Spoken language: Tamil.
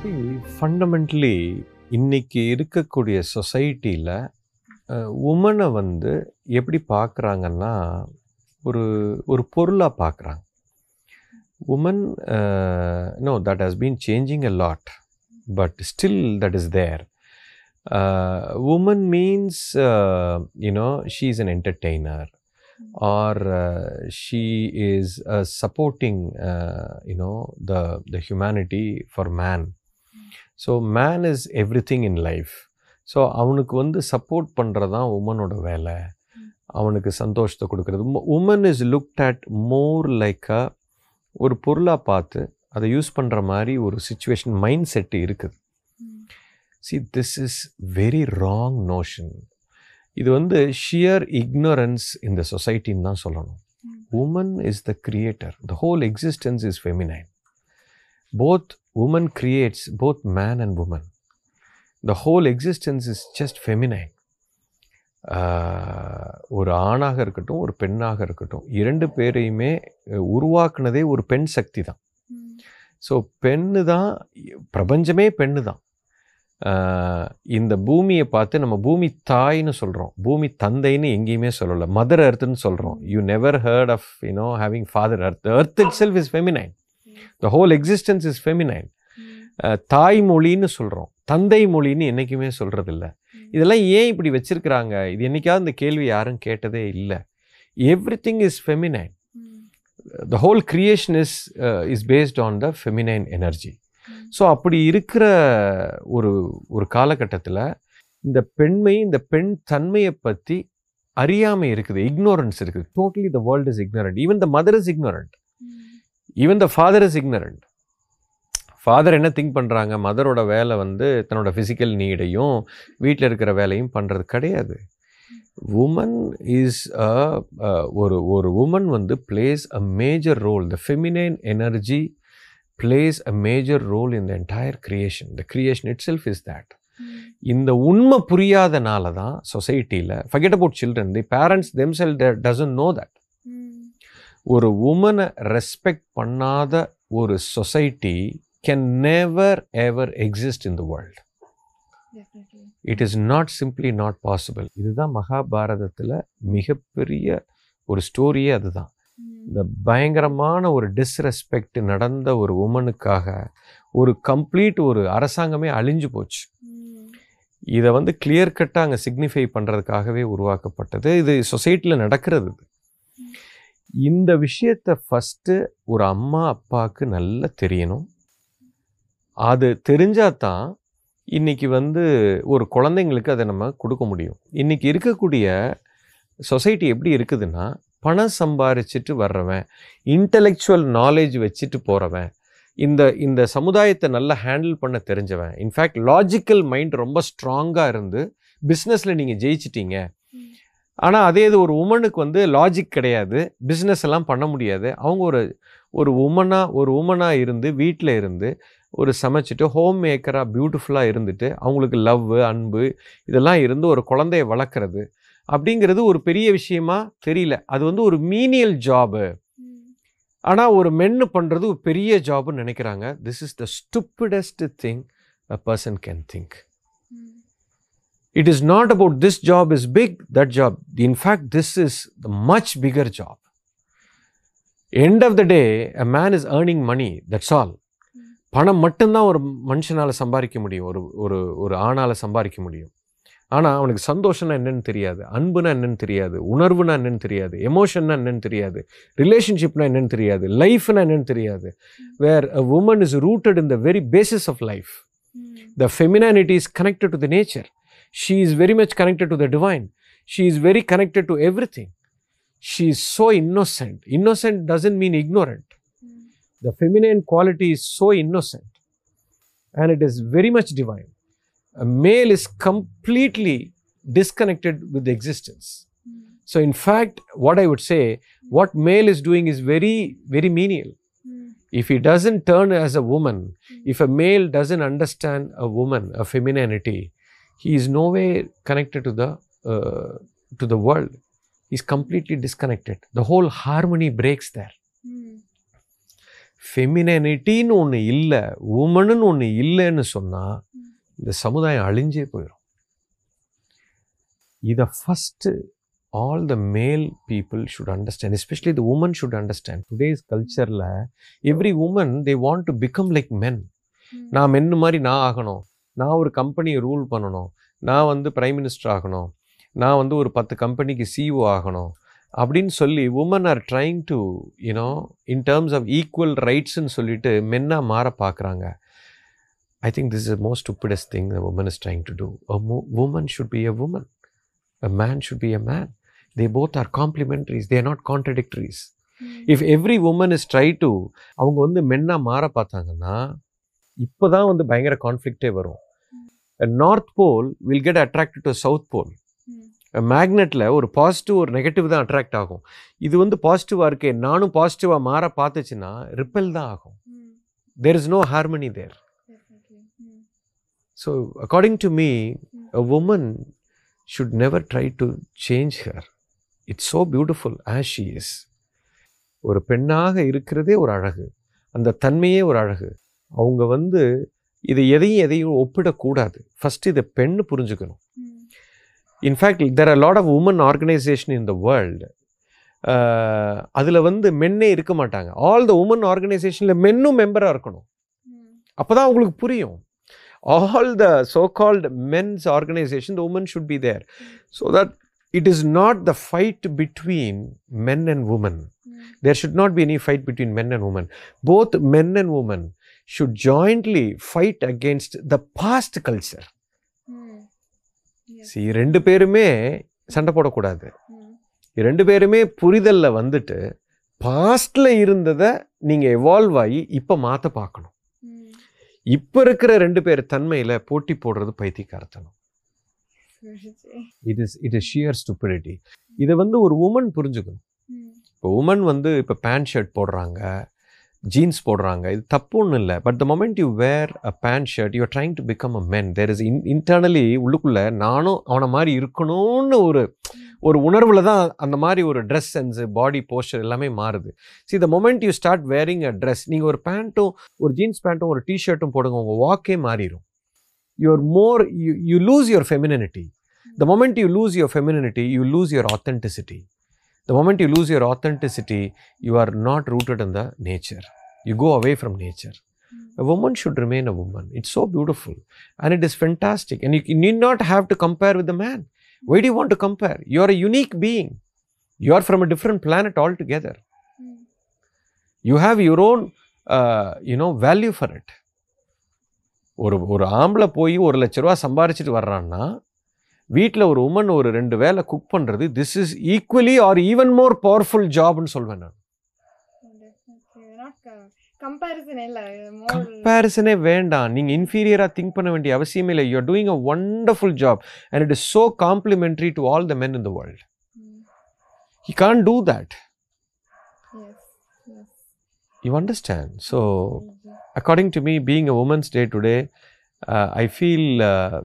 ஃபண்டமெண்டலி இன்னைக்கு இருக்கக்கூடிய சொசைட்டியில் உமனை வந்து எப்படி பார்க்குறாங்கன்னா ஒரு ஒரு பொருளாக பார்க்குறாங்க woman no that has been changing a lot but still that is there woman means you know she is an entertainer or she is supporting you know the the humanity for man man so man is everything in life. So அவனுக்கு வந்து சப்போர்ட் பண்ணுறது தான் உமனோட வேலை. அவனுக்கு சந்தோஷத்தை கொடுக்கறது. Woman is looked at more like a ஒரு பொருளாக பார்த்து அதை யூஸ் பண்ணுற மாதிரி ஒரு சுச்சுவேஷன் மைண்ட் செட்டு இருக்குது. See this is very wrong notion இது வந்து ஷியர் இக்னோரன்ஸ் இந்த சொசைட்டின்னு தான் சொல்லணும். Woman is the creator the whole existence is feminine both woman creates both man and woman the whole existence is just feminine ஒரு ஆணாக இருக்கட்டும் ஒரு பெண்ணாக இருக்கட்டும் இரண்டு பேரையுமே உருவாக்குனதே ஒரு பெண் சக்தி தான். ஸோ பெண்ணு தான் பிரபஞ்சமே பெண்ணு தான். Uh, இந்த பூமியை பார்த்து நம்ம பூமி தாய்னு சொல்கிறோம் பூமி தந்தைன்னு எங்கேயுமே சொல்லலை. மதர் அர்த்துன்னு சொல்கிறோம் you never heard of you know having father earth earth itself is feminine the whole existence is feminine தாய் மொழின்னு சொல்கிறோம் தந்தை மொழின்னு என்றைக்குமே சொல்கிறதில்ல இதெல்லாம் ஏன் இப்படி வச்சிருக்கிறாங்க? இது என்னைக்காவது இந்த கேள்வி யாரும் கேட்டதே இல்லை. Everything is feminine the whole creation is is based on the feminine energy so அப்படி இருக்கிற ஒரு ஒரு காலகட்டத்தில் இந்த பெண்மை இந்த பெண் தன்மையை பற்றி அறியாமை இருக்குது. இக்னோரன்ஸ் இருக்குது. Totally the world is ignorant even the mother is ignorant even the father is ignorant father என்ன திங்க் பண்ணுறாங்க மதரோட வேலை வந்து தன்னோட ஃபிசிக்கல் நீடையும் வீட்டில் இருக்கிற வேலையும் பண்ணுறது கிடையாது. உமன் இஸ் அ ஒரு ஒரு உமன் வந்து plays a major role the feminine energy plays a major role in the entire creation the creation itself is that இந்த உண்மை புரியாதனால தான் சொசைட்டியில் forget about children the parents themselves doesn't know that ஒரு உமனை ரெஸ்பெக்ட் பண்ணாத ஒரு society can never ever exist in the world it is not simply not possible இதுதான் மகாபாரதத்தில் மிகப்பெரிய ஒரு ஸ்டோரியே அதுதான். இந்த பயங்கரமான ஒரு டிஸ்ரெஸ்பெக்ட் நடந்த ஒரு உமனுக்காக ஒரு கம்ப்ளீட் ஒரு அரசாங்கமே அழிஞ்சு போச்சு. இதை வந்து கிளியர் கட்டாக அங்கே சிக்னிஃபை பண்ணுறதுக்காகவே உருவாக்கப்பட்டது. இது சொசைட்டியில் நடக்கிறது இந்த விஷயத்தை ஃபஸ்ட்டு ஒரு அம்மா அப்பாவுக்கு நல்லா தெரியணும். அது தெரிஞ்சால் தான் இன்றைக்கி வந்து ஒரு குழந்தைங்களுக்கு அதை நம்ம கொடுக்க முடியும். இன்றைக்கி இருக்கக்கூடிய சொசைட்டி எப்படி இருக்குதுன்னா பணம் சம்பாரிச்சிட்டு வர்றவன் இன்டலெக்சுவல் நாலேஜ் வச்சுட்டு போகிறவன் இந்த இந்த சமுதாயத்தை நல்லா ஹேண்டில் பண்ண தெரிஞ்சவன். இன்ஃபேக்ட் லாஜிக்கல் மைண்ட் ரொம்ப ஸ்ட்ராங்காக இருந்து பிஸ்னஸில் நீங்கள் ஜெயிச்சிட்டீங்க. ஆனால் அதே இது ஒரு உமனுக்கு வந்து லாஜிக் கிடையாது. பிஸ்னஸ் எல்லாம் பண்ண முடியாது. அவங்க ஒரு ஒரு உமனாக ஒரு உமனாக இருந்து வீட்டில் இருந்து ஒரு சமைச்சிட்டு ஹோம் மேக்கராக பியூட்டிஃபுல்லாக இருந்துட்டு அவங்களுக்கு லவ் அன்பு இதெல்லாம் இருந்து ஒரு குழந்தைய வளர்க்குறது அப்படிங்கிறது ஒரு பெரிய விஷயமா தெரியல. அது வந்து ஒரு மீனியல் ஜாபு ஆனால் ஒரு மென்னு பண்ணுறது ஒரு பெரிய ஜாப்னு நினைக்கிறாங்க. This is the stupidest thing a person can think it is not about this job is big that job in fact this is the much bigger job end of the day a man is earning money that's all பணம் மட்டும்தான் ஒரு மனுஷனால் சம்பாதிக்க முடியும் ஒரு ஒரு ஒரு ஆணால் சம்பாதிக்க முடியும். ஆனால் அவனுக்கு சந்தோஷம்னா என்னன்னு தெரியாது அன்புனா என்னன்னு தெரியாது உணர்வுனா என்னன்னு தெரியாது எமோஷன்னா என்னன்னு தெரியாது ரிலேஷன்ஷிப்னா என்னன்னு தெரியாது லைஃப்னா என்னன்னு தெரியாது. Where a woman is rooted in the very basis of life the femininity is connected to the nature She is very much connected to the divine. She is very connected to everything. She is so innocent. Innocent doesn't mean ignorant. Hmm. The feminine quality is so innocent and it is very much divine. A male is completely disconnected with existence. Hmm. So, in fact, what I would say, what male is doing is very, very menial. Hmm. If he doesn't turn as a woman, if a male doesn't understand a woman, a femininity, he is no way connected to the uh, to the world. He's completely disconnected. The whole harmony breaks there. ஃபெமினிட்டின்னு ஒன்று இல்லை உமனுன்னு ஒன்று இல்லைன்னு சொன்னால் இந்த சமுதாயம் அழிஞ்சே போயிடும் இதை first all the male people should understand especially the woman should understand today's கல்ச்சரில் every woman they want to become like men நான் மென்னு மாதிரி நான் ஆகணும்? நான் ஒரு கம்பெனியை ரூல் பண்ணணும். நான் வந்து பிரைம் மினிஸ்டர் ஆகணும். நான் வந்து ஒரு பத்து கம்பெனிக்கு சிஓ ஆகணும். அப்படின்னு சொல்லி woman are trying to you know in terms of equal ரைட்ஸ்ன்னு சொல்லிட்டு மென்னாக மாற பார்க்குறாங்க I think this is most stupidest thing woman is trying to do woman should be a woman a man should be a man they both are complementaries they are not contradictories if every woman is try to அவங்க வந்து மென்னாக மாற பார்த்தாங்கன்னா இப்போ தான் வந்து பயங்கர கான்ஃப்ளிக்டே வரும். North pole will get attracted to south pole மேக்னெட்டில் ஒரு பாசிட்டிவ் ஒரு நெகட்டிவ் தான் அட்ராக்ட் ஆகும். இது வந்து பாசிட்டிவாக இருக்கே நானும் பாசிட்டிவாக மாற பார்த்துச்சுன்னா ரிப்பல் தான் ஆகும். There is no harmony there so according to me. A woman should never try to change her it's so beautiful as she is ஒரு பெண்ணாக இருக்கிறதே ஒரு அழகு. அந்த தன்மையே ஒரு அழகு. அவங்க வந்து இதை எதையும் எதையும் ஒப்பிடக்கூடாது. ஃபஸ்ட் இதை பெண்ணு புரிஞ்சுக்கணும். In fact there are lot of woman organisation in the world அதில் வந்து மென்னே இருக்க மாட்டாங்க. ஆல் த உமன் ஆர்கனைசேஷனில் மென்னும் மெம்பராக இருக்கணும். அப்போ தான் அவங்களுக்கு புரியும். All the so called men's organisation the woman should be there so that it is not the fight between men and woman there should not be any fight between men and women. Both men and women should jointly fight against the past culture. See, ரெண்டு பேருமே சண்டை போடக்கூடாது. ரெண்டு பேருமே புரிதலில் வந்துட்டு பாஸ்டில் இருந்ததை நீங்கள் எவால்வ் ஆகி இப்போ மாற்ற பார்க்கணும். இப்போ இருக்கிற ரெண்டு பேர் தன்மையில் போட்டி போடுறது பைத்தியக்காரத்தனம். It is it is sheer stupidity இதை வந்து ஒரு உமன் புரிஞ்சுக்கணும். இப்போ உமன் வந்து இப்போ பேண்ட் ஷர்ட் போடுறாங்க. ஜீன்ஸ் போடுறாங்க. இது தப்பு ஒன்றும் இல்லை but the moment you wear a pant shirt you trying to become a men there is in internally உள்ளுக்குள்ளே நானும் அவனை மாதிரி இருக்கணும்னு ஒரு ஒரு உணர்வில் தான் அந்த மாதிரி ஒரு ட்ரெஸ் சென்ஸு பாடி போஸ்டர் எல்லாமே மாறுது. See the moment you start wearing a dress நீங்கள் ஒரு பேண்ட்டும் ஒரு ஜீன்ஸ் பேண்ட்டும் ஒரு டிஷர்ட்டும் போடுங்க உங்கள் வாக்கே மாறிடும் your more you you lose your femininity the moment you lose your femininity you lose your authenticity The moment you lose your authenticity, you are not rooted in the nature. You go away from nature. A woman should remain a woman. It's so beautiful and it is fantastic. And you, you need not have to compare with the man. Why do you want to compare? You are a unique being. You are from a different planet altogether. You have your own, uh, you know, value for it. ஒரு ஒரு ஆம்பளை போய் ஒரு லட்ச ரூபா சம்பாரிச்சிட்டு வர்றான்னா வீட்டில் ஒரு உமன் ஒரு ரெண்டு வேலை குக் பண்ணுறது this is equally or even more powerful ஜாப்னு சொல்வேன் நான். கம்பேரிசன் வேண்டாம். நீங்கள் இன்ஃபீரியராக திங்க் பண்ண வேண்டிய அவசியமே இல்லை. You're doing a wonderful job and it is so complementary to all the men in the world he can't do that you understand so me, being a Women's Day today, uh, I feel uh,